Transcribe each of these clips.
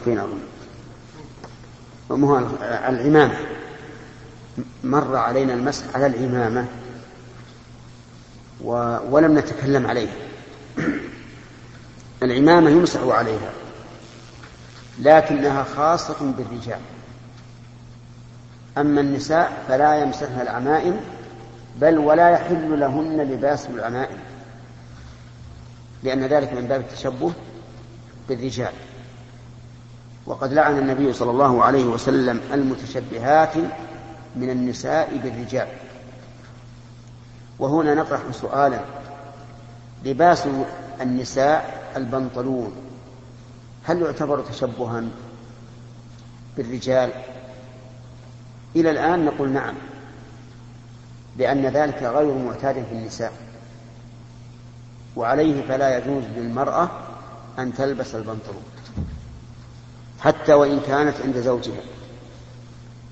الخفين أظن العمامة. مر علينا المسح على العمامة و... ولم نتكلم عليها. العمامة يمسح عليها لكنها خاصة بالرجال. أما النساء فلا يمسحن العمائم بل ولا يحل لهن لباس العمائم لأن ذلك من باب التشبه بالرجال. وقد لعن النبي صلى الله عليه وسلم المتشبهات من النساء بالرجال. وهنا نطرح سؤالا. لباس النساء البنطلون هل يعتبر تشبها بالرجال؟ إلى الآن نقول نعم لأن ذلك غير معتاد في النساء وعليه فلا يجوز للمرأة أن تلبس البنطلون. حتى وإن كانت عند زوجها.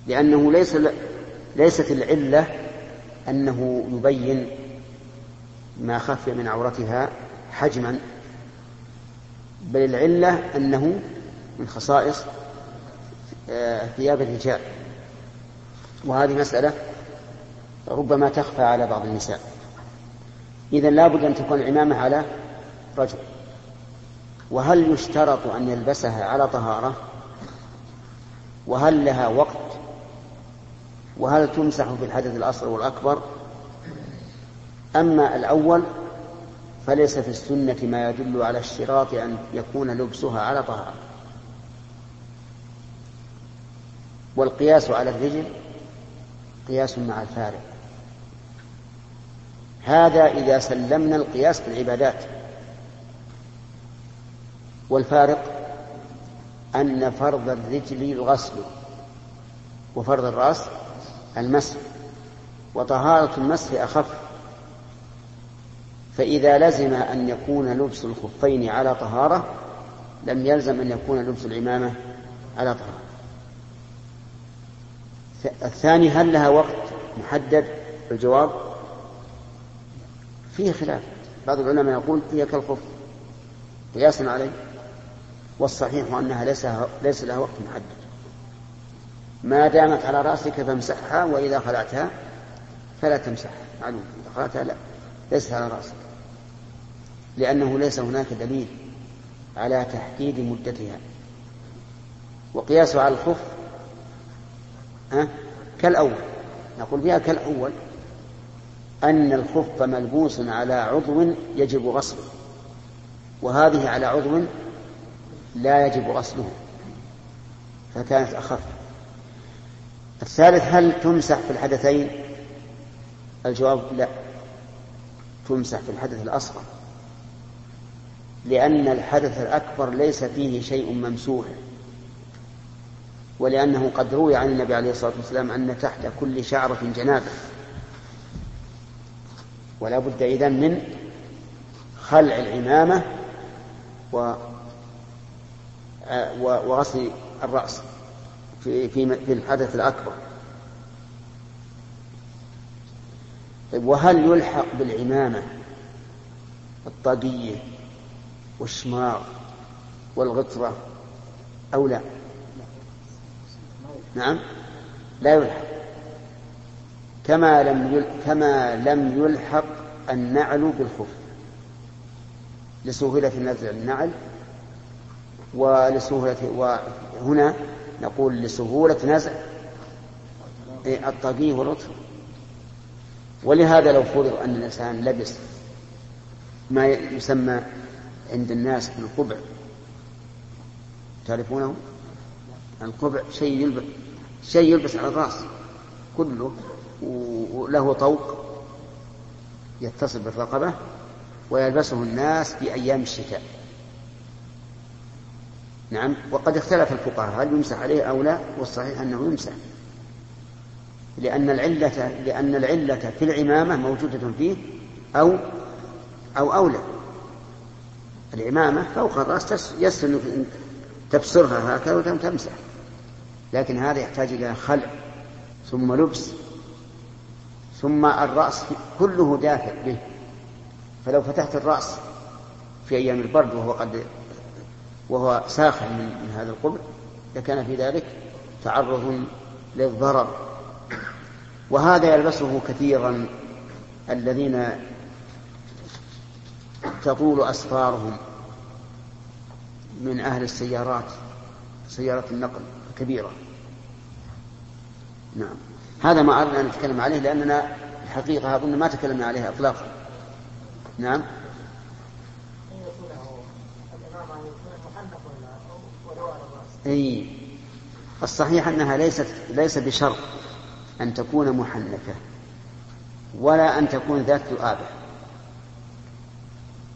لأنه ليس ليست العلة أنه يبين ما خفي من عورتها حجما بل العلة أنه من خصائص آه، ثياب الرجال. وهذه مسألة ربما تخفى على بعض النساء. إذا لابد أن تكون العمامة على رجل. وهل يشترط أن يلبسها على طهارة؟ وهل لها وقت؟ وهل تمسح في الحدث الأصغر والأكبر؟ أما الأول فليس في السنة ما يدل على اشتراط أن يكون لبسها على طهارة. والقياس على الرجل قياس مع الفارق. هذا إذا سلمنا القياس في العبادات والفارق أن فرض الرجل الغسل وفرض الرأس المسح وطهارة المسح أخف. فإذا لزم أن يكون لبس الخفين على طهارة لم يلزم أن يكون لبس العمامة على طهارة. الثاني هل لها وقت محدد الجواب؟ فيه خلاف. بعض العلماء يقول هي كالخف. قياسا عليه. والصحيح أنها ليس ليس لها وقت محدد. ما دامت على رأسك فامسحها وإذا خلعتها فلا تمسحها. معلوم. إذا خلعتها لا. ليست على رأسك. لأنه ليس هناك دليل على تحديد مدتها. وقياس على الخف ها كالأول. نقول بها كالأول. أن الخف ملبوس على عضو يجب غسله وهذه على عضو لا يجب غسله فكانت أخف. الثالث هل تمسح في الحدثين؟ الجواب لا. تمسح في الحدث الأصغر لأن الحدث الأكبر ليس فيه شيء ممسوح ولأنه قد روي عن النبي عليه الصلاة والسلام أن تحت كل شعرة جنابة. ولا بد إذن من خلع العمامة و وغسل الرأس في في الحدث الأكبر. طيب وهل يلحق بالعمامة الطاقية والشماغ والغطرة أو لا؟ نعم لا يلحق. كما لم كما لم يلحق النعل بالخف. لسهولة نزع النعل ولسهولة وهنا نقول لسهولة نزع الطاقية والغطرة ولهذا لو فرض أن الإنسان لبس ما يسمى عند الناس بالقبع تعرفونه؟ القبع شيء يلبس شيء يلبس على الرأس كله وله طوق يتصل بالرقبة ويلبسه الناس في أيام الشتاء. نعم. وقد اختلف الفقهاء هل يمسح عليه أو لا؟ والصحيح أنه يمسح. لأن العلة لأن العلة في العمامة موجودة فيه أو أو أولى. العمامة فوق الرأس يسهل أنك تبصرها هكذا وتمسح لكن هذا يحتاج إلى خلع ثم لبس ثم الرأس كله دافئ به. فلو فتحت الرأس في أيام البرد وهو قد وهو ساخن من, من هذا القبل لكان في ذلك تعرض للضرر. وهذا يلبسه كثيرا الذين تطول أسفارهم من أهل السيارات سيارات النقل الكبيرة. نعم. هذا ما أردنا أن نتكلم عليه لأننا الحقيقة أظن ما تكلمنا عليه إطلاقا. نعم. أي الصحيح أنها ليست ليس بشرط أن تكون محنكة ولا أن تكون ذات ذؤابة.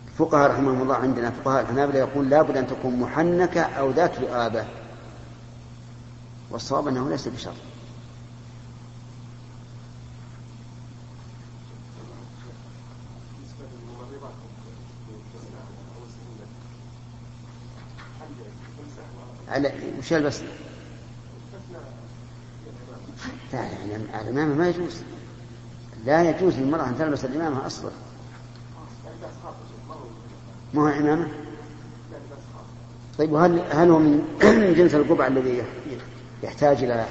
الفقهاء رحمهم الله عندنا فقهاء الحنابلة يقول لابد أن تكون محنكة أو ذات ذؤابة. والصواب أنه ليس بشرط. على وش يلبس؟ لا يعني العمامة ما يجوز لا يجوز للمرأة أن تلبس العمامة أصلا ما هو عمامة؟ طيب وهل هل هو من جنس القبعة الذي يحتاج إلى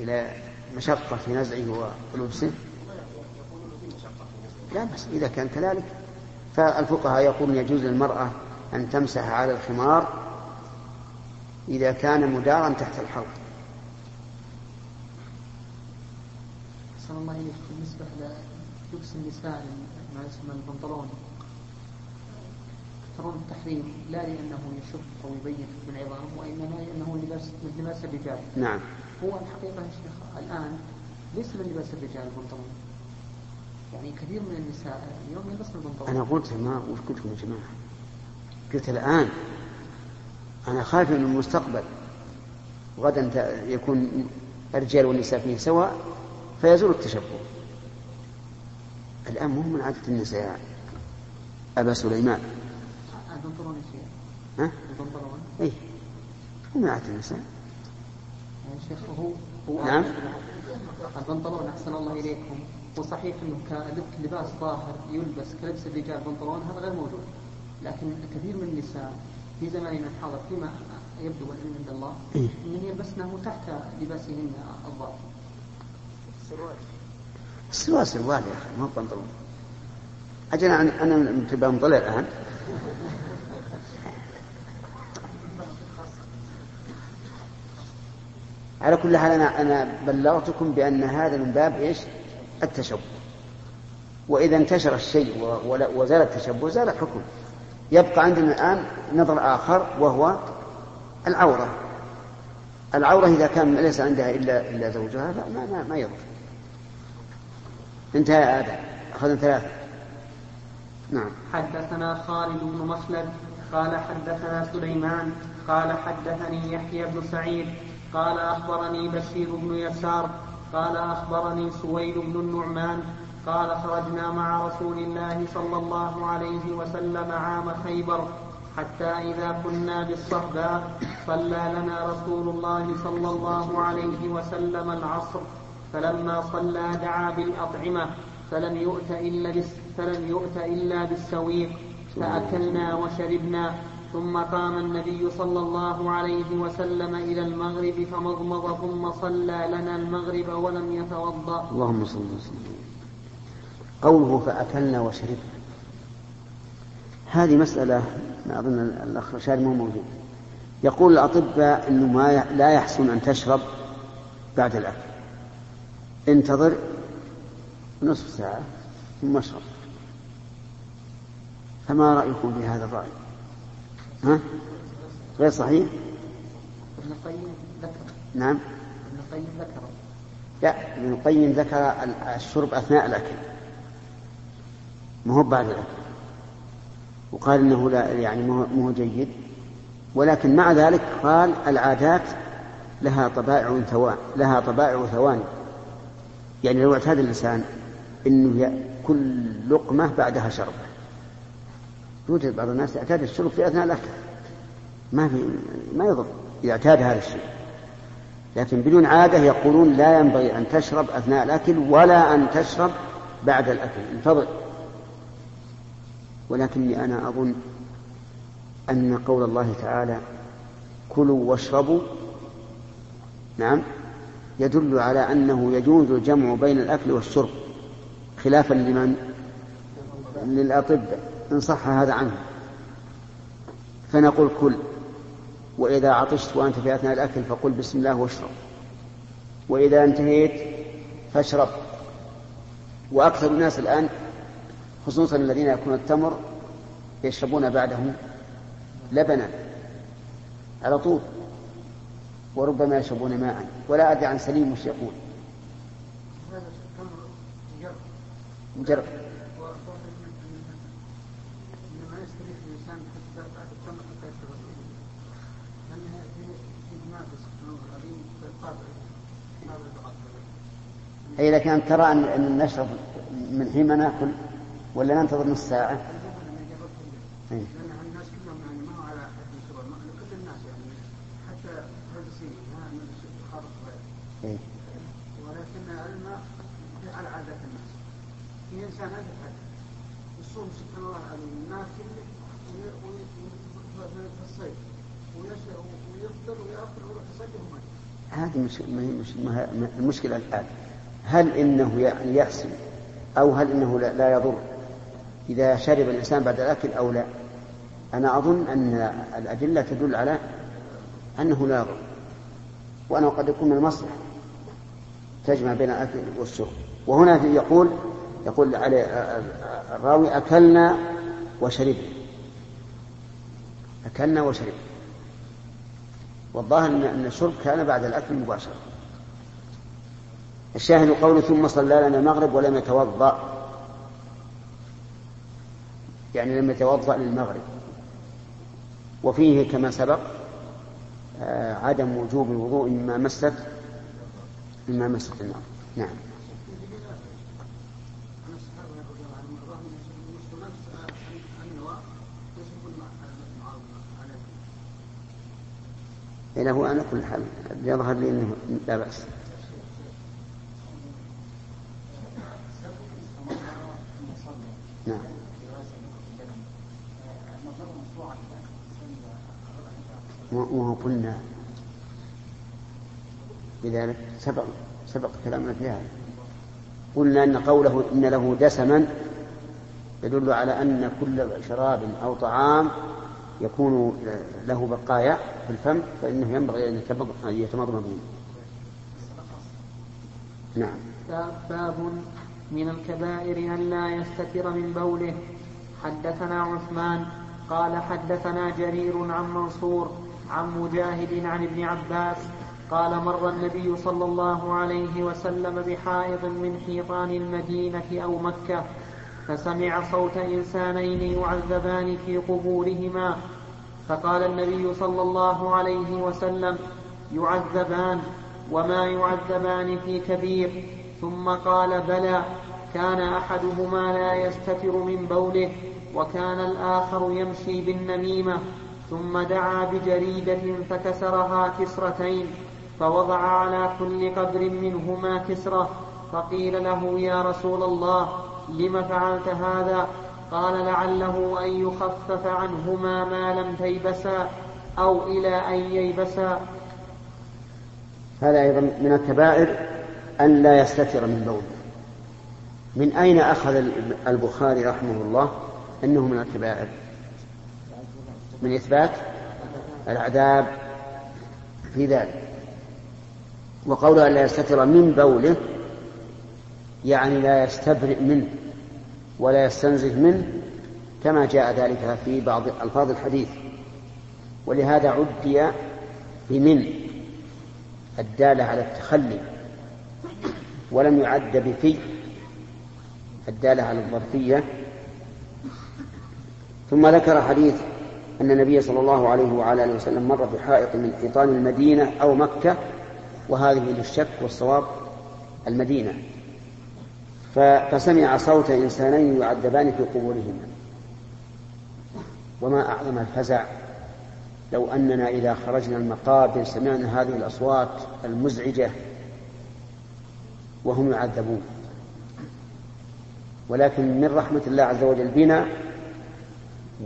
إلى مشقة في نزعه ولبسه؟ لا بس إذا كان كذلك فالفقهاء يقولون يجوز للمرأة أن تمسح على الخمار إذا كان مدارا تحت الحلق أحسن الله إليك. بالنسبة للبس النساء ما يسمى البنطلون ترون التحريم لا لأنه يشف أو يبين من عظام وإنما لأنه لباس من لباس الرجال. نعم. هو الحقيقة يا شيخ الآن ليس من لباس الرجال البنطلون. يعني كثير من النساء اليوم يلبسن البنطلون. أنا قلت ما وش قلت يا جماعة. قلت الآن أنا خايف من المستقبل. غدا يكون الرجال والنساء فيه سواء فيزول التشبه. الآن مو من عادة النساء أبا سليمان. ها؟ مو من عادة النساء. شيخ هو هو نعم. البنطلون أحسن الله إليكم. وصحيح أنه كلباس ظاهر يلبس كلبس الرجال بنطلون هذا غير موجود. لكن كثير من النساء في زماننا الحاضر فيما يبدو والعلم عند الله إيه؟ انهن يلبسنه تحت لباسهن الظاهر السروال السروال سروال يا أخي ما هو بنطلون. أجل أنا أنا في بنطلع الان على كل حال أنا أنا بلغتكم بأن هذا من باب إيش؟ التشبه. وإذا انتشر الشيء وزال التشبه زال الحكم. يبقى عندنا الآن نظر آخر وهو العورة. العورة إذا كان ليس عندها إلا إلا زوجها فما ما, ما يضر. انتهى آدم. أخذنا ثلاثة. نعم. حدثنا خالد بن مخلد قال حدثنا سليمان. قال حدثني يحيى بن سعيد. قال أخبرني بشير بن يسار. قال أخبرني سويد بن النعمان. قال خرجنا مع رسول الله صلى الله عليه وسلم عام خيبر حتى إذا كنا بالصهباء صلى لنا رسول الله صلى الله عليه وسلم العصر فلما صلى دعا بالأطعمة فلم يؤت إلا فلم يؤت إلا بالسويق فأكلنا وشربنا ثم قام النبي صلى الله عليه وسلم إلى المغرب فمضمض ثم صلى لنا المغرب ولم يتوضأ. اللهم صل وسلم. قوله فأكلنا وشربنا. هذه مسألة أظن الأخ رشاد مو موجود. يقول الأطباء أنه ما لا يحسن أن تشرب بعد الأكل. انتظر نصف ساعة ثم اشرب. فما رأيكم في هذا الرأي؟ ها؟ غير صحيح؟ ابن القيم ذكر. نعم. ابن القيم ذكر. لا ابن القيم ذكر الشرب أثناء الأكل. ما هو بعد الأكل وقال إنه لا يعني ما هو جيد. ولكن مع ذلك قال العادات لها طبائع ثوان لها طبائع ثواني. يعني لو اعتاد الإنسان أنه يأكل لقمة بعدها شربة يوجد بعض الناس يعتاد الشرب في أثناء الأكل. ما في ما يضر إذا اعتاد هذا الشيء. لكن بدون عادة يقولون لا ينبغي أن تشرب أثناء الأكل ولا أن تشرب بعد الأكل. انتظر. ولكني أنا أظن أن قول الله تعالى كلوا واشربوا نعم يدل على أنه يجوز الجمع بين الأكل والشرب خلافا لمن؟ للأطباء إن صح هذا عنه. فنقول كل وإذا عطشت وأنت في أثناء الأكل فقل بسم الله واشرب. وإذا انتهيت فاشرب. وأكثر الناس الآن خصوصا الذين يأكلون التمر يشربون بعده لبنا على طول وربما يشربون ماء. ولا أدري عن سليم وش يقول. مجرد. أي إذا كانت ترى أن نشرب من حين ما ناكل ولا ننتظر نص ساعة؟ إيه. إيه. ولكن الماء على عادة الناس. في إنسان أجل يصوم سبحان الله العظيم الناس في الصيف ويفطر ويأكل ويروح يصلي هذه مش المشكلة الآن هل إنه يعني يحسن أو هل إنه لا يضر إذا شرب الإنسان بعد الأكل أو لا. أنا أظن أن الأدلة تدل على أنه لا يضر وأنه قد يكون من المصلحة تجمع بين الأكل والشرب. وهنا يقول يقول عليه الراوي أكلنا وشربنا. أكلنا وشربنا. والظاهر أن الشرب كان بعد الأكل مباشرة. الشاهد قوله ثم صلى لنا المغرب ولم يتوضأ. يعني لم يتوضأ للمغرب. وفيه كما سبق آه، عدم وجوب الوضوء مما مست مما مست النار نعم. له على كل حال يظهر لي إنه لا بأس نعم وهو قلنا لذلك سبق سبق كلامنا في هذا. قلنا أن قوله إن له دسما يدل على أن كل شراب أو طعام يكون له بقايا في الفم فإنه ينبغي أن يتمضمض منه. نعم. باب من الكبائر أن لا يستتر من بوله. حدثنا عثمان قال حدثنا جرير عن منصور عن مجاهد عن ابن عباس قال مر النبي صلى الله عليه وسلم بحائط من حيطان المدينة أو مكة فسمع صوت إنسانين يعذبان في قبورهما. فقال النبي صلى الله عليه وسلم يعذبان وما يعذبان في كبير. ثم قال بلى كان أحدهما لا يستتر من بوله وكان الآخر يمشي بالنميمة. ثم دعا بجريدة فكسرها كسرتين فوضع على كل قبر منهما كسرة فقيل له يا رسول الله لم فعلت هذا؟ قال لعله أن يخفف عنهما ما لم تيبسا أو إلى أن ييبسا. هذا أيضا من الكبائر أن لا يستتر من بوله من أين أخذ البخاري رحمه الله أنه من الكبائر؟ من إثبات العذاب في ذلك. وقوله لا يستتر من بوله يعني لا يستبرئ منه ولا يستنزه منه كما جاء ذلك في بعض ألفاظ الحديث. ولهذا عدي بمن؟ الدالة على التخلي. ولم يعد بفي. الدالة على الظرفية. ثم ذكر حديث أن النبي صلى الله عليه وعلى آله وسلم مر بحائط من حيطان المدينة أو مكة وهذه للشك والصواب المدينة. فسمع صوت إنسانين يعذبان في قبورهما. وما أعظم الفزع لو أننا إذا خرجنا المقابر سمعنا هذه الأصوات المزعجة وهم يعذبون. ولكن من رحمة الله عز وجل بنا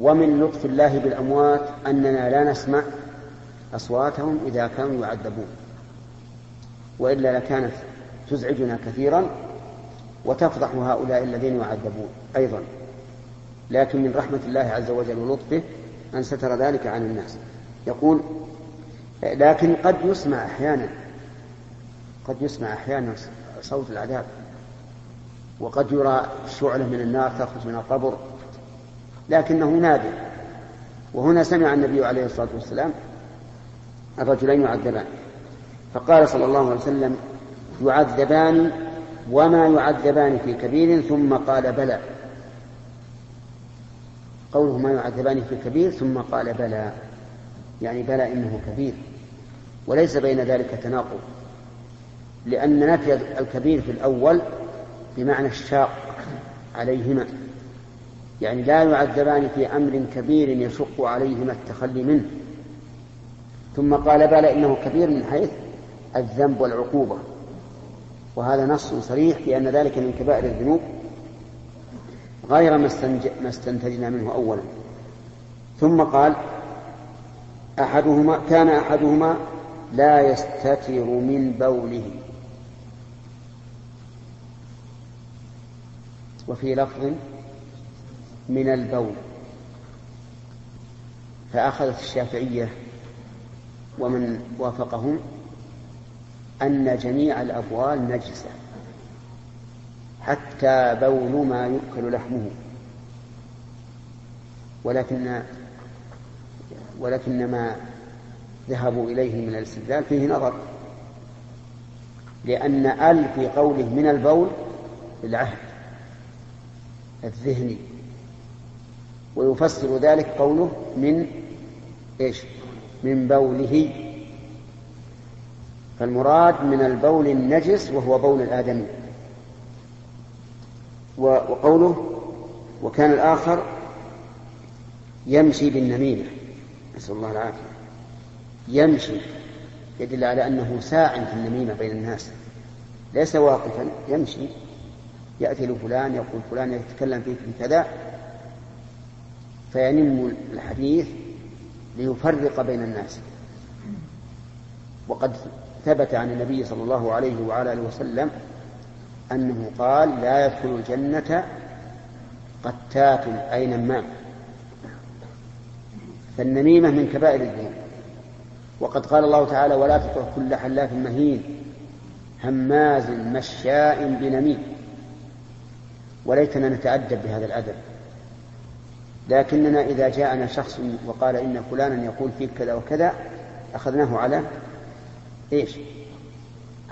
ومن لطف الله بالأموات أننا لا نسمع أصواتهم إذا كانوا يعذبون. وإلا لكانت تزعجنا كثيرا وتفضح هؤلاء الذين يعذبون أيضا. لكن من رحمة الله عز وجل ولطفه أن ستر ذلك عن الناس. يقول لكن قد يسمع أحيانا قد يسمع أحيانا صوت العذاب وقد يرى شعلة من النار تخرج من القبر لكنه نادر وهنا سمع النبي عليه الصلاة والسلام الرجلين يعذبان. فقال صلى الله عليه وسلم يعذبان وما يعذبان في كبير ثم قال بلى. قوله ما يعذبان في كبير ثم قال بلى. يعني بلى إنه كبير. وليس بين ذلك تناقض. لأن نفي الكبير في الأول بمعنى الشاق عليهما. يعني لا يعذبان في أمر كبير يشق عليهما التخلي منه. ثم قال بلى إنه كبير من حيث الذنب والعقوبة. وهذا نص صريح بأن ذلك من كبائر الذنوب غير ما استنتجنا منه أولا. ثم قال أحدهما كان أحدهما لا يستتر من بوله. وفي لفظ من البول. فأخذت الشافعية ومن وافقهم أن جميع الأبوال نجسة حتى بول ما يؤكل لحمه. ولكن ولكن ما ذهبوا إليه من الاستدلال فيه نظر لأن ال في قوله من البول العهد الذهني. ويفسر ذلك قوله من إيش؟ من بوله. فالمراد من البول النجس وهو بول الآدمي. وقوله وكان الآخر يمشي بالنميمة. نسأل الله العافية. يمشي يدل على أنه ساع في النميمة بين الناس. ليس واقفا يمشي. يأتي لفلان يقول فلان يتكلم فيك بكذا فينم الحديث ليفرق بين الناس. وقد ثبت عن النبي صلى الله عليه وعلى آله وسلم أنه قال لا يدخل الجنة قتات أي نمام. فالنميمة من كبائر الذنوب. وقد قال الله تعالى ولا تطع كل حلاف مهين هماز مشاء بنميم. وليتنا نتأدب بهذا الأدب. لكننا إذا جاءنا شخص وقال إن فلانا يقول فيك كذا وكذا أخذناه على إيش؟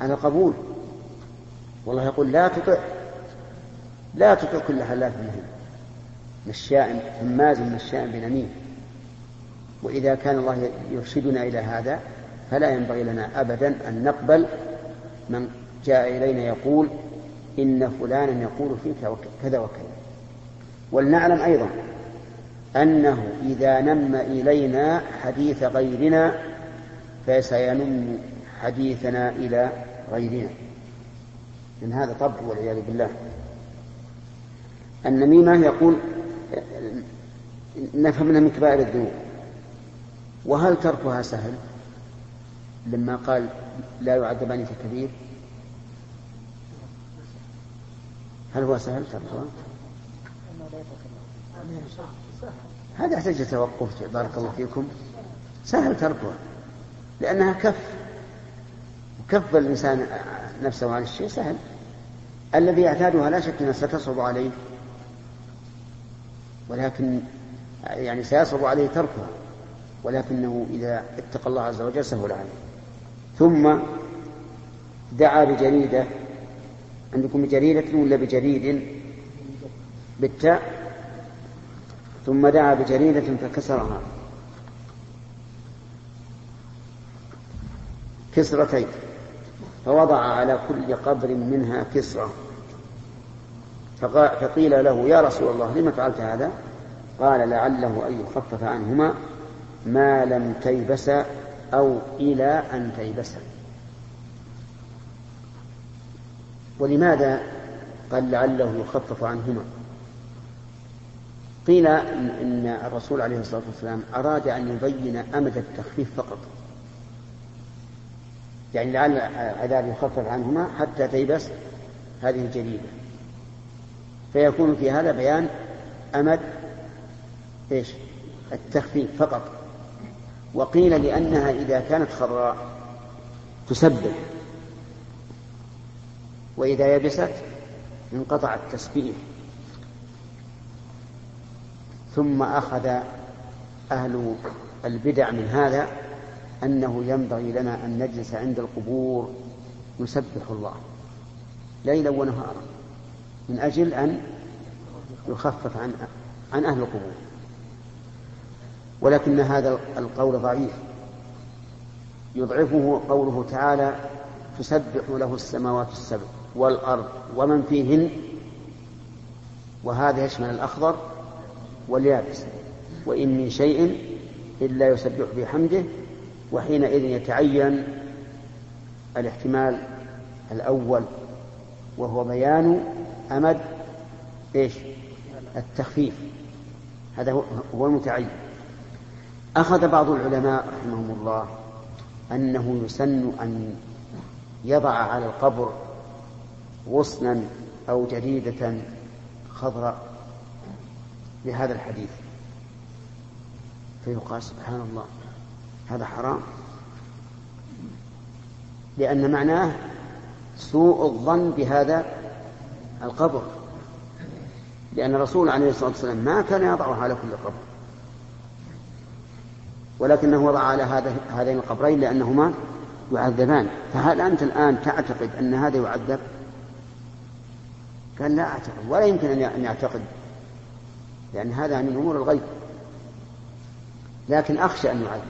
على قبول. والله يقول لا تطع لا تطع كل حلاف مهين مشاء هماز مشاء بنميم. وإذا كان الله يرشدنا إلى هذا فلا ينبغي لنا أبدا أن نقبل من جاء إلينا يقول إن فلانا يقول فيك كذا وكذا. ولنعلم أيضا أنه إذا نم إلينا حديث غيرنا فسينم حديثنا إلى غيرنا. من هذا طبع والعياذ بالله. النميمة يقول نفهم منها من كبائر الذنوب. وهل تركها سهل؟ لما قال لا يعذبان في كبير. هل هو سهل تركها؟ هذا يحتاج توقف بارك الله فيكم. سهل تركها لأنها كف. وكف الإنسان نفسه عن الشيء سهل. الذي يعتادها لا شك أنها ستصعب عليه ولكن يعني سيصعب عليه تركها ولكنه إذا اتقى الله عز وجل سهل عليه. ثم دعا بجريدة. عندكم بجريدة ولا بجريد؟ بالتاء. ثم دعا بجريدة فكسرها. كسرتين. فوضع على كل قبر منها كسرة. فقيل له يا رسول الله لم فعلت هذا؟ قال لعله أن يخفف عنهما ما لم تيبس أو إلى أن تيبس. ولماذا قال لعله يخفف عنهما؟ قيل إن الرسول عليه الصلاة والسلام أراد أن يبين أمد التخفيف فقط. يعني لعل العذاب يخفف عنهما حتى تيبس هذه الجريدة. فيكون في هذا بيان أمد إيش؟ التخفيف فقط. وقيل لأنها إذا كانت خضراء تسبح وإذا يبست انقطع التسبيح. ثم أخذ أهل البدع من هذا أنه ينبغي لنا أن نجلس عند القبور نسبح الله. ليلا ونهارا من أجل أن يخفف عن عن أهل القبور. ولكن هذا القول ضعيف. يضعفه قوله تعالى تسبح له السماوات السبع والأرض ومن فيهن. وهذا يشمل الأخضر واليابس وإن من شيء إلا يسبح بحمده وحينئذ يتعين الاحتمال الأول وهو بيان أمد إيش؟ التخفيف. هذا هو المتعين. أخذ بعض العلماء رحمهم الله أنه يسن أن يضع على القبر غصنا أو جريدة خضراء. لهذا الحديث. فيقال سبحان الله هذا حرام. لأن معناه سوء الظن بهذا القبر. لأن الرسول عليه الصلاة والسلام ما كان يضعها على كل قبر. ولكنه وضع على هذا هذين القبرين لأنهما يعذبان. فهل أنت الآن تعتقد أن هذا يعذب؟ قال لا أعتقد ولا يمكن أن يعتقد. لأن هذا من أمور الغيب. لكن أخشى أن يعذب.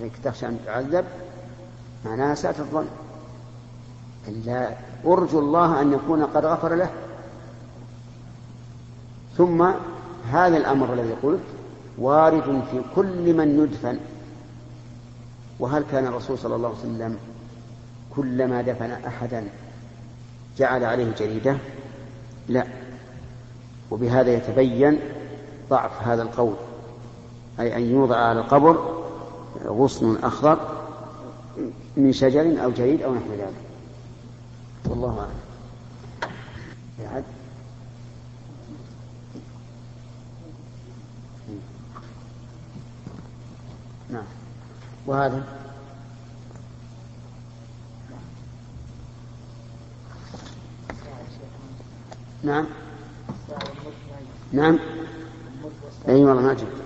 لذلك تخشى أن تعذب معناها ساءة الظن. إلا أرجو الله أن يكون قد غفر له. ثم هذا الأمر الذي قلت وارد في كل من يدفن. وهل كان الرسول صلى الله عليه وسلم كلما دفن أحدا جعل عليه جريدة؟ لا. وبهذا يتبين ضعف هذا القول. أي أن يوضع على القبر غصن أخضر من شجر أو جريد أو نحو ذلك. والله أعلم. نعم. وهذا؟ نعم. نعم. إي والله ما جبت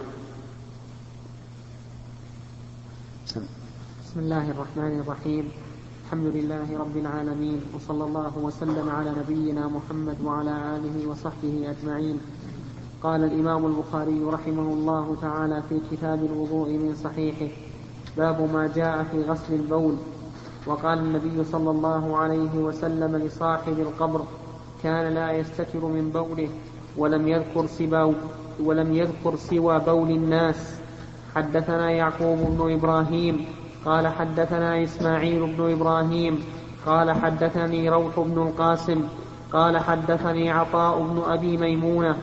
بسم الله الرحمن الرحيم. الحمد لله رب العالمين وصلى الله وسلم على نبينا محمد وعلى آله وصحبه أجمعين. قال الإمام البخاري رحمه الله تعالى في كتاب الوضوء من صحيحه باب ما جاء في غسل البول. وقال النبي صلى الله عليه وسلم لصاحب القبر كان لا يستتر من بوله. ولم يذكر سوى ولم يذكر سوى بول الناس. حدثنا يعقوب بن إبراهيم قال حدثنا إسماعيل بن إبراهيم قال حدثني روح بن القاسم قال حدثني عطاء بن أبي ميمونة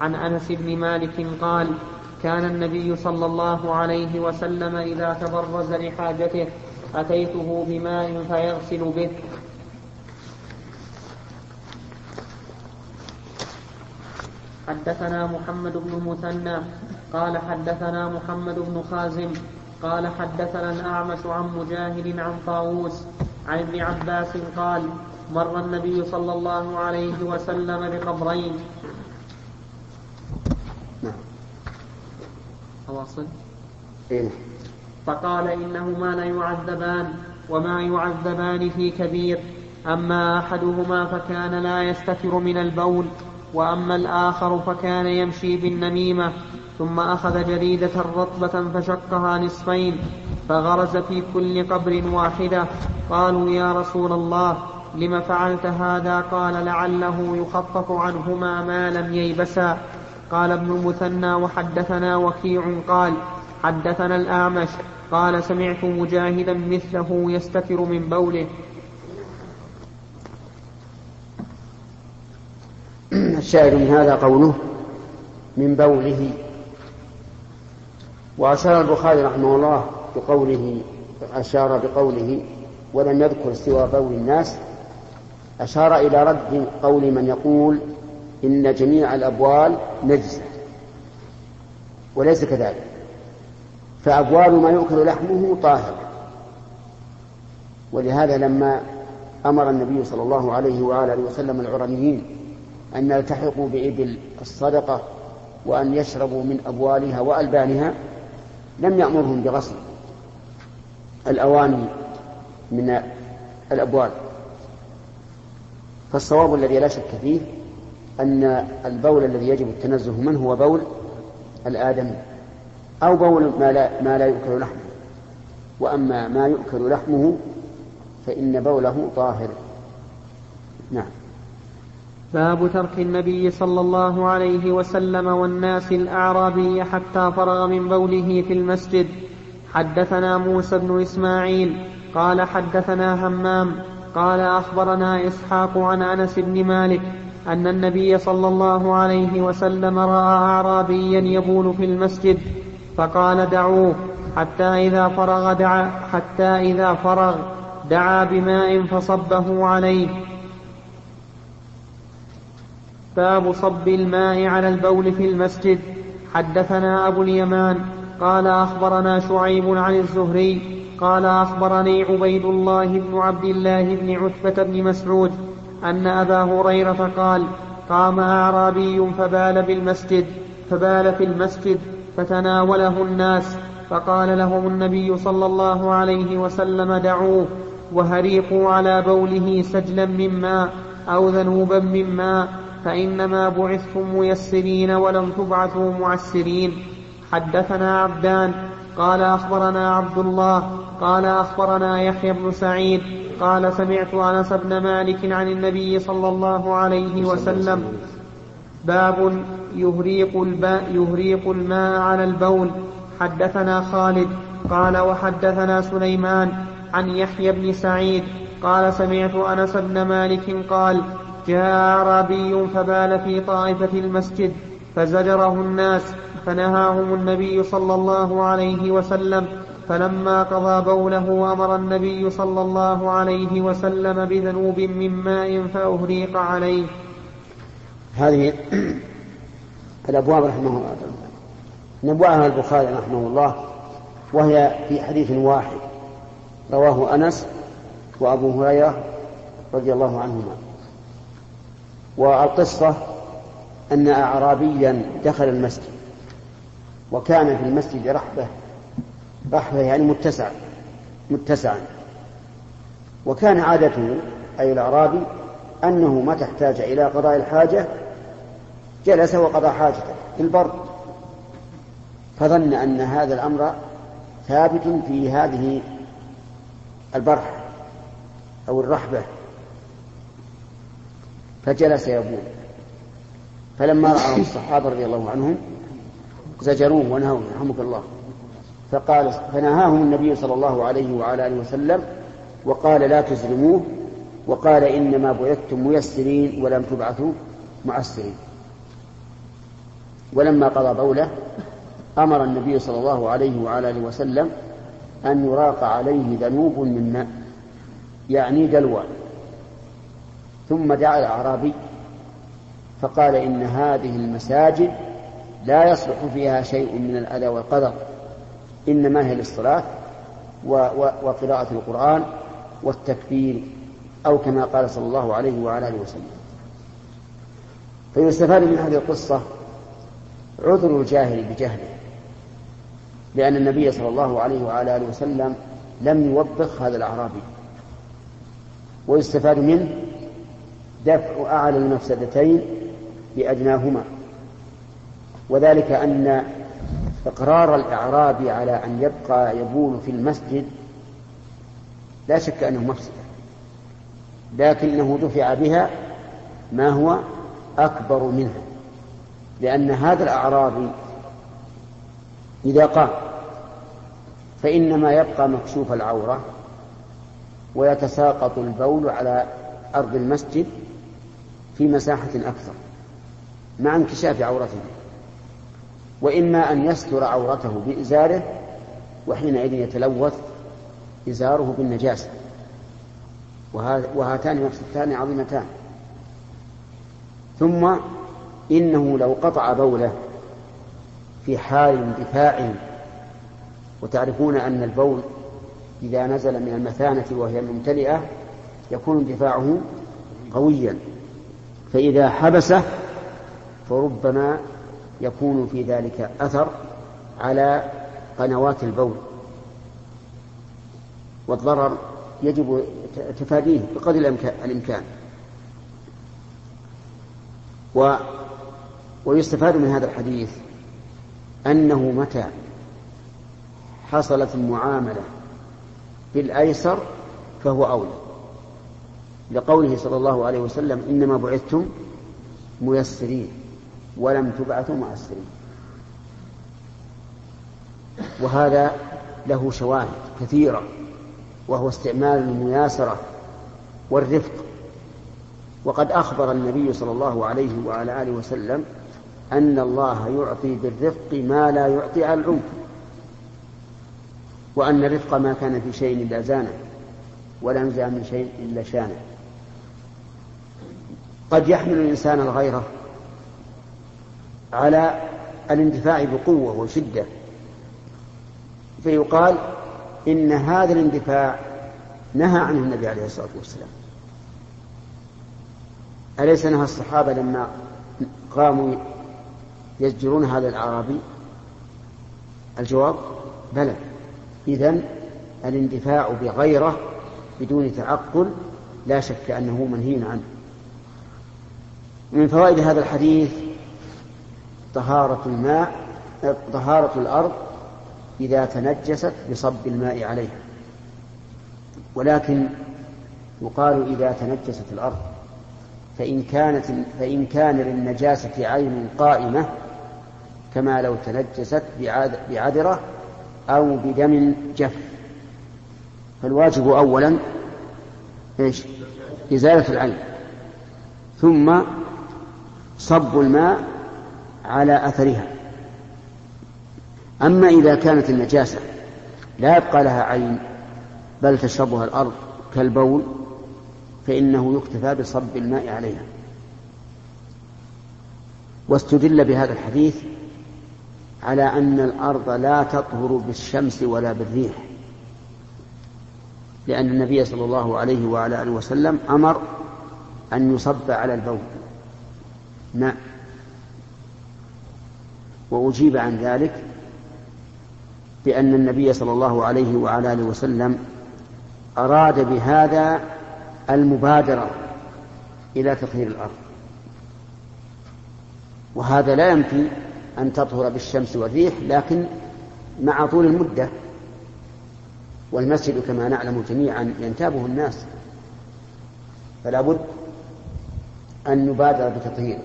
عن أنس بن مالك قال كان النبي صلى الله عليه وسلم إذا تبرز لحاجته أتيته بماء فيغسل به. حدثنا محمد بن المثنى قال حدثنا محمد بن خازم قال حدثنا الأعمش عن مجاهد عن طاووس عن ابن عباس قال مر النبي صلى الله عليه وسلم بقبرين. نعم. أواصل إيه؟ فقال إنهما ليعذبان وما يعذبان في كبير أما أحدهما فكان لا يستتر من البول وأما الآخر فكان يمشي بالنميمة ثم أخذ جريدة رطبة فشقها نصفين فغرز في كل قبر واحدة قالوا يا رسول الله لم فعلت هذا؟ قال لعله يخفف عنهما ما لم ييبسا. قال ابن المثنى وحدثنا وكيع قال حدثنا الأعمش قال سمعت مجاهدا مثله يستتر من بوله. الشاهد من هذا قوله من بوله. وأشار البخاري رحمه الله بقوله أشار بقوله ولم يذكر سوى بول الناس أشار إلى رد قول من يقول إن جميع الأبوال نجسة وليس كذلك. فأبوال ما يؤكل لحمه طاهر. ولهذا لما أمر النبي صلى الله عليه وآله وسلم العرنيين أن يلتحقوا بإبل الصدقة وأن يشربوا من أبوالها وألبانها لم يأمرهم بغسل الأواني من الأبوال. فالصواب الذي لا شك فيه أن البول الذي يجب التنزه منه هو بول الآدمي أو بول ما لا, ما لا يؤكل لحمه. وأما ما يؤكل لحمه فإن بوله طاهر. نعم. باب ترك النبي صلى الله عليه وسلم والناس الأعرابي حتى فرغ من بوله في المسجد. حدثنا موسى بن إسماعيل قال حدثنا همام قال أخبرنا إسحاق عن أنس بن مالك أن النبي صلى الله عليه وسلم رأى أعرابيا يبول في المسجد فقال دعوه حتى إذا فرغ دعا حتى إذا فرغ دعا بماء فصبه عليه. باب صب الماء على البول في المسجد. حدثنا أبو اليمان قال أخبرنا شعيب عن الزهري قال أخبرني عبيد الله بن عبد الله بن عتبة بن مسعود أن أبا هريرة قال قام أعرابي فبال بالمسجد فبال في المسجد فتناوله الناس فقال لهم النبي صلى الله عليه وسلم دعوه وهريقوا على بوله سجلا من ماء أو ذنوبا من ماء فإنما بعثتم ميسرين ولم تبعثوا معسرين. حدثنا عبدان قال أخبرنا عبد الله قال أخبرنا يحيى بن سعيد قال سمعت أنس بن مالك عن النبي صلى الله عليه وسلم. باب يهريق, الباء يهريق الماء على البول. حدثنا خالد قال وحدثنا سليمان عن يحيى بن سعيد قال سمعت أنس بن مالك قال جاء أعرابي فبال في طائفة المسجد فزجره الناس فنهاهم النبي صلى الله عليه وسلم فلما قضى بوله أمر النبي صلى الله عليه وسلم بذنوب من ماء فأهريق عليه. هذه الأبواب رحمه الله. نبوعها البخاري رحمه الله وهي في حديث واحد رواه أنس وأبو هريرة رضي الله عنهما. والقصة أن أعرابيا دخل المسجد وكان في المسجد رحبة رحبة يعني متسع متسعا. وكان عادته أي الأعرابي أنه متى احتاج إلى قضاء الحاجة جلس وقضى حاجته في البرد. فظن أن هذا الأمر ثابت في هذه البرحة أو الرحبة. فجلس يبول فلما رآه الصحابة رضي الله عنهم زجروه ونهوه رحمك الله. فقال فنهاهم النبي صلى الله عليه وعلى آله وسلم وقال لا تزلموه. وقال إنما بعثتم ميسرين ولم تبعثوا معسرين. ولما قضى بوله أمر النبي صلى الله عليه وعلى آله وسلم أن يراق عليه ذنوب من ماء يعني دلوى ثم دعا الأعرابي فقال إن هذه المساجد لا يصلح فيها شيء من الأذى والقدر إنما هي للصلاة وقراءة القرآن والتكبير أو كما قال صلى الله عليه وعلى آله وسلم. فيستفاد من هذه القصة عذر الجاهل بجهله لأن النبي صلى الله عليه وعلى آله وسلم لم يوبخ هذا الأعرابي ويستفاد منه دفع أعلى المفسدتين بأدناهما وذلك أن إقرار الإعرابي على أن يبقى يبول في المسجد لا شك أنه مفسدة لكنه دفع بها ما هو أكبر منها لأن هذا الأعرابي إذا قام فإنما يبقى مكشوف العورة ويتساقط البول على أرض المسجد في مساحة أكثر مع انكشاف عورته وإما أن يستر عورته بإزاره وحينئذ يتلوث إزاره بالنجاسة. وهاتان مفسدتان عظيمتان. ثم إنه لو قطع بوله في حال اندفاع وتعرفون أن البول إذا نزل من المثانة وهي ممتلئة يكون اندفاعه قويا. فإذا حبسه فربما يكون في ذلك أثر على قنوات البول. والضرر يجب تفاديه بقدر الإمكان. و ويستفاد من هذا الحديث أنه متى حصلت المعاملة بالأيسر فهو أولى. لقوله صلى الله عليه وسلم إنما بعثتم ميسرين ولم تبعثوا معسرين. وهذا له شواهد كثيرة وهو استعمال المياسرة والرفق. وقد أخبر النبي صلى الله عليه وعلى آله وسلم أن الله يعطي بالرفق ما لا يعطي على العنف وأن الرفق ما كان في شيء إلا زانه ولا نزع من شيء إلا شانه. قد يحمل الإنسان الغيرة على الاندفاع بقوة وشدة. فيقال إن هذا الاندفاع نهى عنه النبي عليه الصلاة والسلام. أليس نهى الصحابة لما قاموا يزجرون هذا الأعرابي؟ الجواب بلى. إذن الاندفاع بغيره بدون تعقل لا شك أنه منهي عنه. من فوائد هذا الحديث طهارة الماء طهارة الأرض إذا تنجست بصب الماء عليها. ولكن يقال إذا تنجست الأرض فإن كانت فإن كان للنجاسة عين قائمة كما لو تنجست بعذرة أو بدم جف. فالواجب أولا إيش؟ إزالة العين. ثم صب الماء على أثرها. أما إذا كانت النجاسة لا يبقى لها عين بل تشربها الأرض كالبول فإنه يكتفى بصب الماء عليها. واستدل بهذا الحديث على أن الأرض لا تطهر بالشمس ولا بالريح لأن النبي صلى الله عليه وعلى آله وسلم أمر أن يصب على البول. ماء وأجيب عن ذلك بأن النبي صلى الله عليه وعلى آله وسلم أراد بهذا المبادرة إلى تطهير الأرض. وهذا لا ينفي أن تطهر بالشمس والريح لكن مع طول المدة والمسجد كما نعلم جميعا ينتابه الناس فلا بد أن نبادر بتطهيره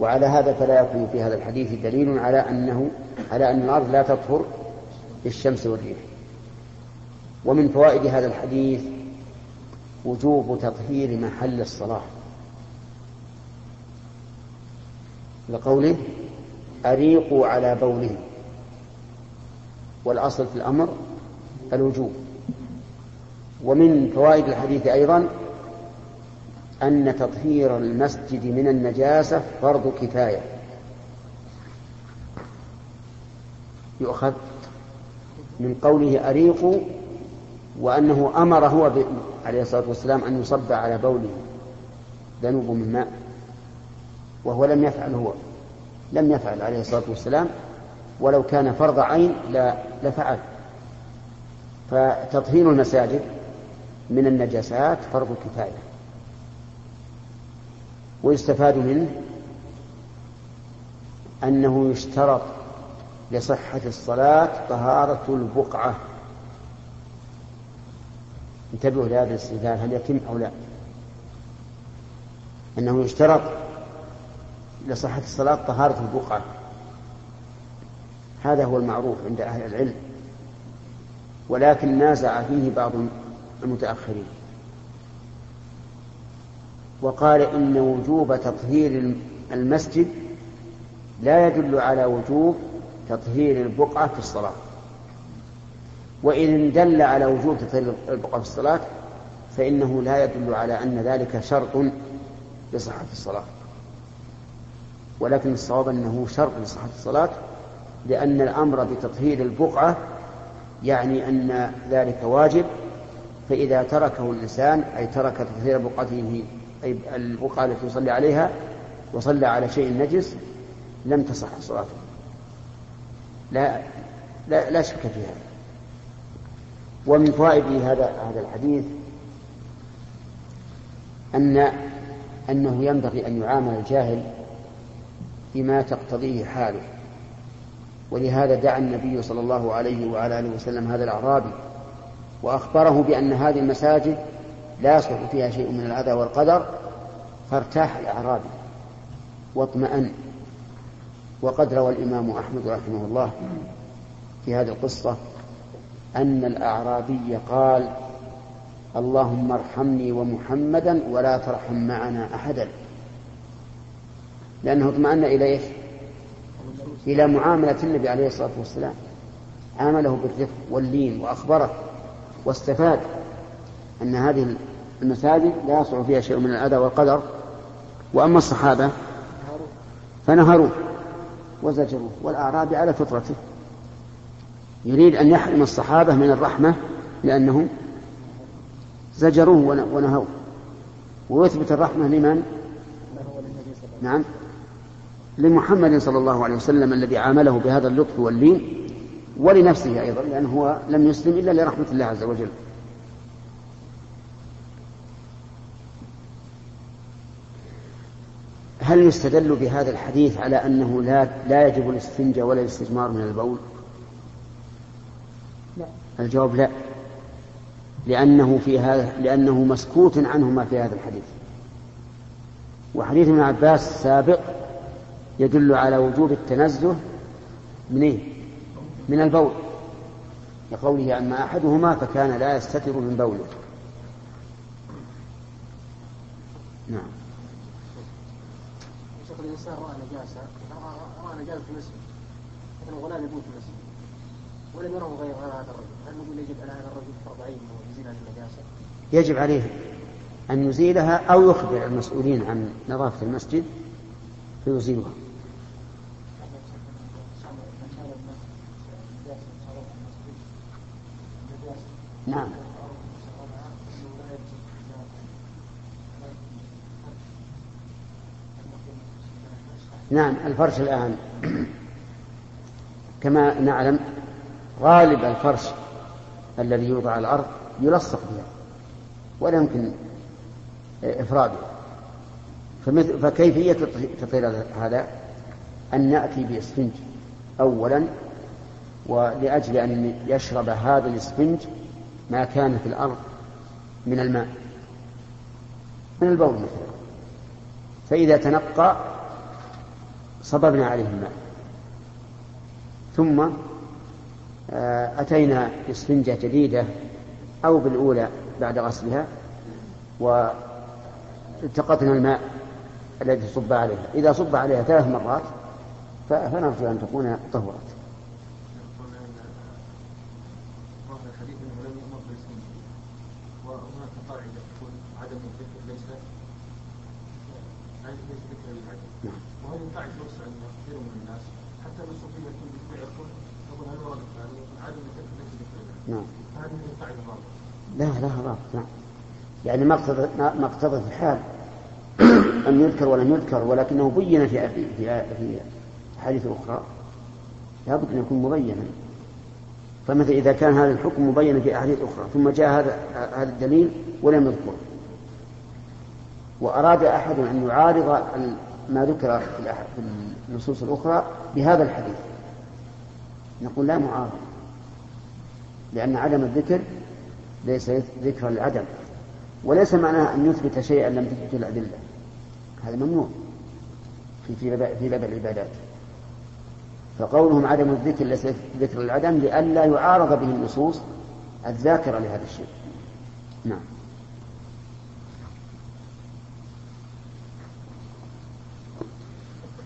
وعلى هذا فلا يكون في هذا الحديث دليل على أنه على أن الأرض لا تطهر بالشمس والريح. ومن فوائد هذا الحديث وجوب تطهير محل الصلاة. لقوله أريقوا على بوله والأصل في الأمر الوجوب. ومن فوائد الحديث أيضا أن تطهير المسجد من النجاسة فرض كفاية. يؤخذ من قوله أريق وأنه أمر هو عليه الصلاة والسلام أن يصب على بوله ذنوب من ماء وهو لم يفعل هو لم يفعل عليه الصلاة والسلام ولو كان فرض عين لا لفعل فتطهير المساجد من النجاسات فرض كفاية. ويستفاد منه أنه يشترط لصحة الصلاة طهارة البقعة. انتبهوا لهذا الاستدلال هل يتم أو لا؟ أنه يشترط لصحة الصلاة طهارة البقعة. هذا هو المعروف عند أهل العلم ولكن نازع فيه بعض المتأخرين. وقال إن وجوب تطهير المسجد لا يدل على وجوب تطهير البقعة في الصلاة. وإن دل على وجوب تطهير البقعة في الصلاة فإنه لا يدل على أن ذلك شرط لصحة الصلاة. ولكن الصواب أنه شرط لصحة الصلاة لأن الأمر بتطهير البقعة يعني أن ذلك واجب فإذا تركه الإنسان أي ترك تطهير بقعته أي البقعة التي يصلي عليها وصلى على شيء نجس لم تصح صلاته. لا لا, لا شك في هذا. ومن فوائد هذا هذا الحديث أن أنه ينبغي أن يعامل الجاهل بما تقتضيه حاله. ولهذا دعا النبي صلى الله عليه وعلى آله وسلم هذا الأعرابي وأخبره بأن هذه المساجد لا يصلح فيها شيء من الأذى والقدر فارتاح الأعرابي واطمأن وقد روى الإمام أحمد رحمه الله في هذه القصة أن الأعرابي قال اللهم ارحمني ومحمدا ولا ترحم معنا أحدا. لأنه اطمأن إلى إيش؟ إلى معاملة النبي عليه الصلاة والسلام. عامله بالرفق واللين وأخبره واستفاد. أن هذه المساجد لا يصلح فيها شيء من الأذى والقدر وأما الصحابة فنهروه وزجروه والأعرابي على فطرته. يريد أن يحرم الصحابة من الرحمة لأنهم زجروه ونهوه. ويثبت الرحمة لمن؟ نعم. لمحمد صلى الله عليه وسلم الذي عامله بهذا اللطف واللين ولنفسه أيضا لأنه هو لم يسلم إلا لرحمة الله عز وجل. هل يستدل بهذا الحديث على أنه لا, لا يجب الاستنجاء ولا الاستجمار من البول؟ لا. الجواب لا. لأنه في هذا لأنه مسكوت عنه ما في هذا الحديث. وحديث ابن عباس سابق يدل على وجوب التنزه من إيه؟ من البول. لقوله أما أحدهما فكان لا يستتر من بوله. نعم. شيخ الإنسان رأى نجاسة رأى نجاسة المسجد مثلا غلام في المسجد ولم يره غير هذا الرجل. هل نقول يجب على هذا الرجل فرض عين ويزيل النجاسة؟ يجب عليه أن يزيلها أو يخبر المسؤولين عن نظافة المسجد فيزيلها. نعم. نعم الفرش الآن. كما نعلم غالب الفرش الذي يوضع على الأرض يلصق بها ولا يمكن إفراده. فكيفية تطهير هذا؟ أن نأتي بإسفنج أولا ولأجل أن يشرب هذا الإسفنج ما كان في الأرض من الماء من البول مثلا. فإذا تنقى صببنا عليه الماء ثم آه، أتينا بإسفنجة جديدة أو بالأولى بعد غسلها والتقطنا الماء الذي صب عليها. إذا صب عليها ثلاث مرات فنرجو أن تكون طهرت. نعم. لا لا غلط نعم يعني ما اقتضت الحال أن يذكر ولم يذكر ولكنه بين في في في حديث أخرى. لابد أن يكون مبينا. فمثل إذا كان هذا الحكم مبينا في أحاديث أخرى ثم جاء هذا هذا الدليل ولم يذكره وأراد أحد أن يعارض ما ذكر في النصوص الأخرى بهذا الحديث. نقول لا معارض لأن عدم الذكر ليس ذكرا للعدم وليس معناه أن يثبت شيئا لم تثبت الأدلة. هذا ممنوع في في باب العبادات. فقولهم عدم الذكر ليس ذكر العدم لئلا يعارض به النصوص الذاكرة لهذا الشيء. نعم.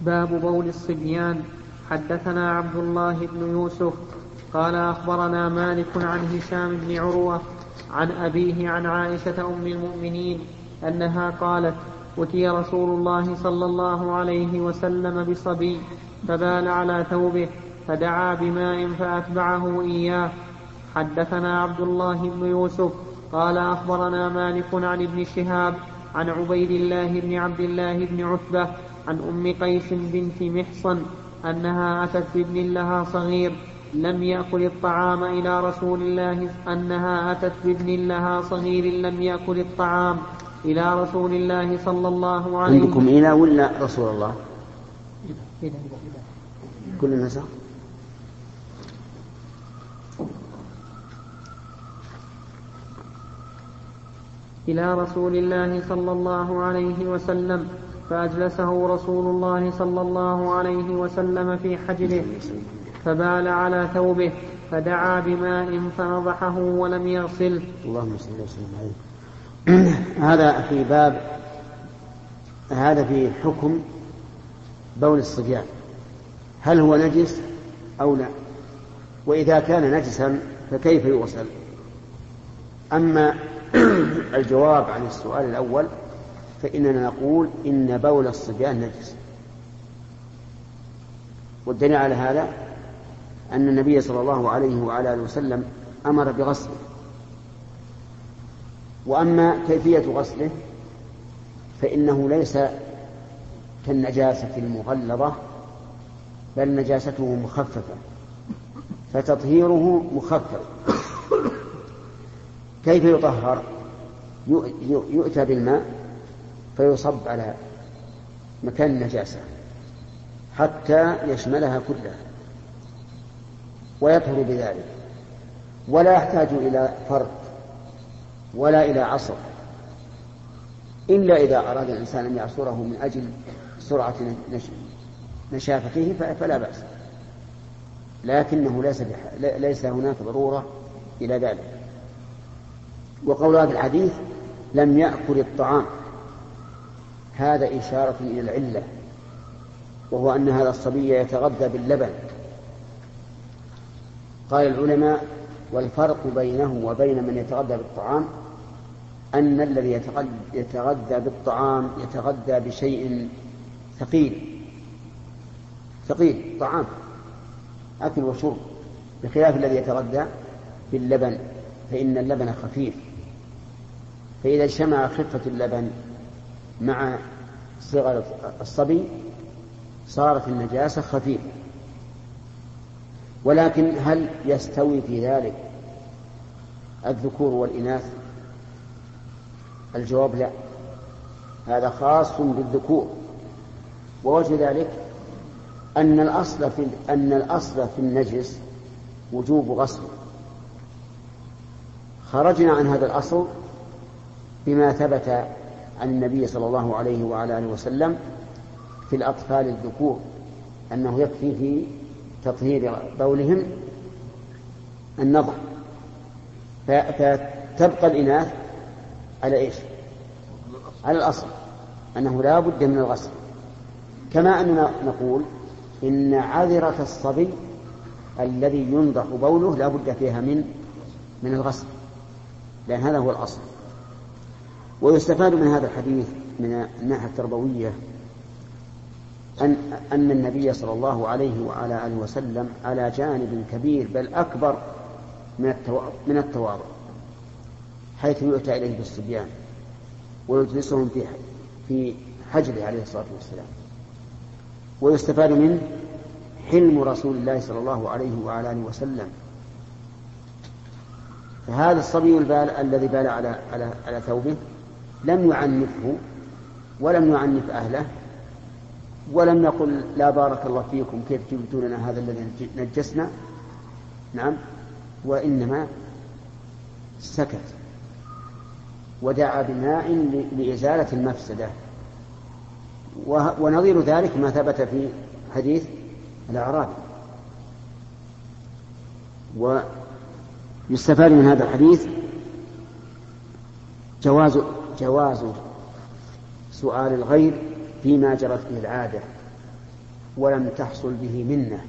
باب بول الصبيان. حدثنا عبد الله بن يوسف قال أخبرنا مالك عن هشام بن عروة عن أبيه عن عائشة أم المؤمنين أنها قالت أتي رسول الله صلى الله عليه وسلم بصبي فبال على ثوبه فدعا بماء فأتبعه إياه. حدثنا عبد الله بن يوسف قال أخبرنا مالك عن ابن شهاب عن عبيد الله بن عبد الله بن عتبة عن أم قيس بنت محصن أنها أتت بابن لها صغير لم يأكل الطعام إلى رسول الله أنها أتت بابن لها صغير لم يأكل الطعام إلى رسول الله صلى الله عليه وسلم. عندكم إلى ولا رسول الله؟ إلى كل النسخ إلى رسول الله صلى الله عليه وسلم. فأجلسه رسول الله صلى الله عليه وسلم في حجره فبال على ثوبه فدعا بماء فنضحه ولم يغسله اللهم صل وسلم عليه. هذا في باب هذا في حكم بول الصبيان. هل هو نجس أو لا؟ وإذا كان نجسا فكيف يغسل؟ أما الجواب عن السؤال الأول فإننا نقول إن بول الصبيان نجس. والدليل على هذا أن النبي صلى الله عليه وعلى آله وسلم أمر بغسله. وأما كيفية غسله فإنه ليس كالنجاسة المغلظة بل نجاسته مخففة فتطهيره مخفف. كيف يطهر؟ يؤتى بالماء. فيصب على مكان النجاسة حتى يشملها كلها ويطهر بذلك. ولا يحتاج إلى فرد ولا إلى عصر إلا إذا أراد الإنسان أن يعصره من أجل سرعة نشافته فلا بأس. لكنه ليس ليس هناك ضرورة إلى ذلك. وقول هذا الحديث لم يأكل الطعام. هذا إشارة إلى العلة وهو أن هذا الصبي يتغذى باللبن. قال العلماء والفرق بينه وبين من يتغذى بالطعام أن الذي يتغذى بالطعام يتغذى بشيء ثقيل. ثقيل طعام أكل وشرب بخلاف الذي يتغذى باللبن فإن اللبن خفيف. فإذا اجتمع خفة اللبن مع صغر الصبي صارت النجاسة خفيفة ولكن هل يستوي في ذلك الذكور والإناث؟ الجواب لا. هذا خاص بالذكور. ووجه ذلك أن الأصل في أن الأصل في النجس وجوب غسله خرجنا عن هذا الأصل بما ثبت عن النبي صلى الله عليه وعلى آله وسلم في الأطفال الذكور أنه يكفي في تطهير بولهم النظر فتبقى الإناث على إيش؟ على الأصل أنه لا بد من الغسل. كما أننا نقول إن عذرة الصبي الذي ينضح بوله لا بد فيها من من الغسل لأن هذا هو الأصل. ويستفاد من هذا الحديث من الناحية التربوية أن أن النبي صلى الله عليه وعلى آله وسلم على جانب كبير بل أكبر من من التواضع حيث يؤتى إليه بالصبيان ويجلسهم في في حجره عليه الصلاة والسلام. ويستفاد منه حلم رسول الله صلى الله عليه وعلى آله وسلم. فهذا الصبي البال الذي بال على على على ثوبه لم يعنفه ولم يعنف أهله ولم يقل لا بارك الله فيكم كيف جبتوا لنا هذا الذي نجسنا؟ نعم. وإنما سكت. ودعا بماء لإزالة المفسدة. ونظير ذلك ما ثبت في حديث الأعرابي ويستفاد من هذا الحديث جواز جواز سؤال الغير فيما جرت به العادة ولم تحصل به منة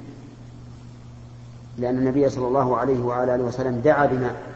لأن النبي صلى الله عليه وعلى آله وسلم دعا بماء